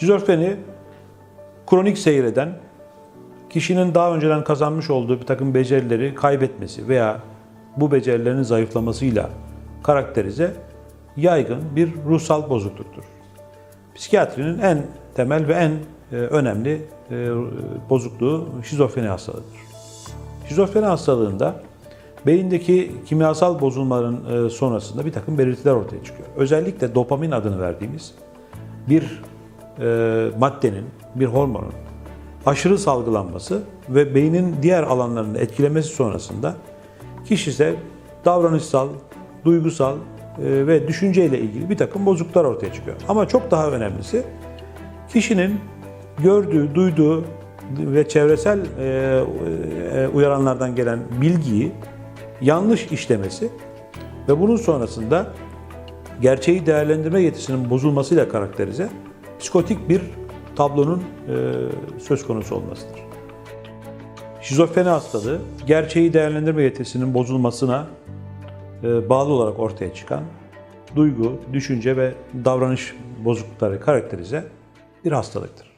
Şizofreni kronik seyreden, kişinin daha önceden kazanmış olduğu bir takım becerileri kaybetmesi veya bu becerilerin zayıflamasıyla karakterize yaygın bir ruhsal bozukluktur. Psikiyatrinin en temel ve en e, önemli e, bozukluğu şizofreni hastalığıdır. Şizofreni hastalığında beyindeki kimyasal bozulmaların e, sonrasında bir takım belirtiler ortaya çıkıyor. Özellikle dopamin adını verdiğimiz bir maddenin, bir hormonun aşırı salgılanması ve beynin diğer alanlarını etkilemesi sonrasında kişisel, davranışsal, duygusal e, ve düşünceyle ilgili bir takım bozukluklar ortaya çıkıyor. Ama çok daha önemlisi kişinin gördüğü, duyduğu ve çevresel e, e, uyaranlardan gelen bilgiyi yanlış işlemesi ve bunun sonrasında gerçeği değerlendirme yetisinin bozulmasıyla karakterize psikotik bir tablonun e, söz konusu olmasıdır. Şizofreni hastalığı gerçeği değerlendirme yetisinin bozulmasına e, bağlı olarak ortaya çıkan duygu, düşünce ve davranış bozuklukları karakterize bir hastalıktır.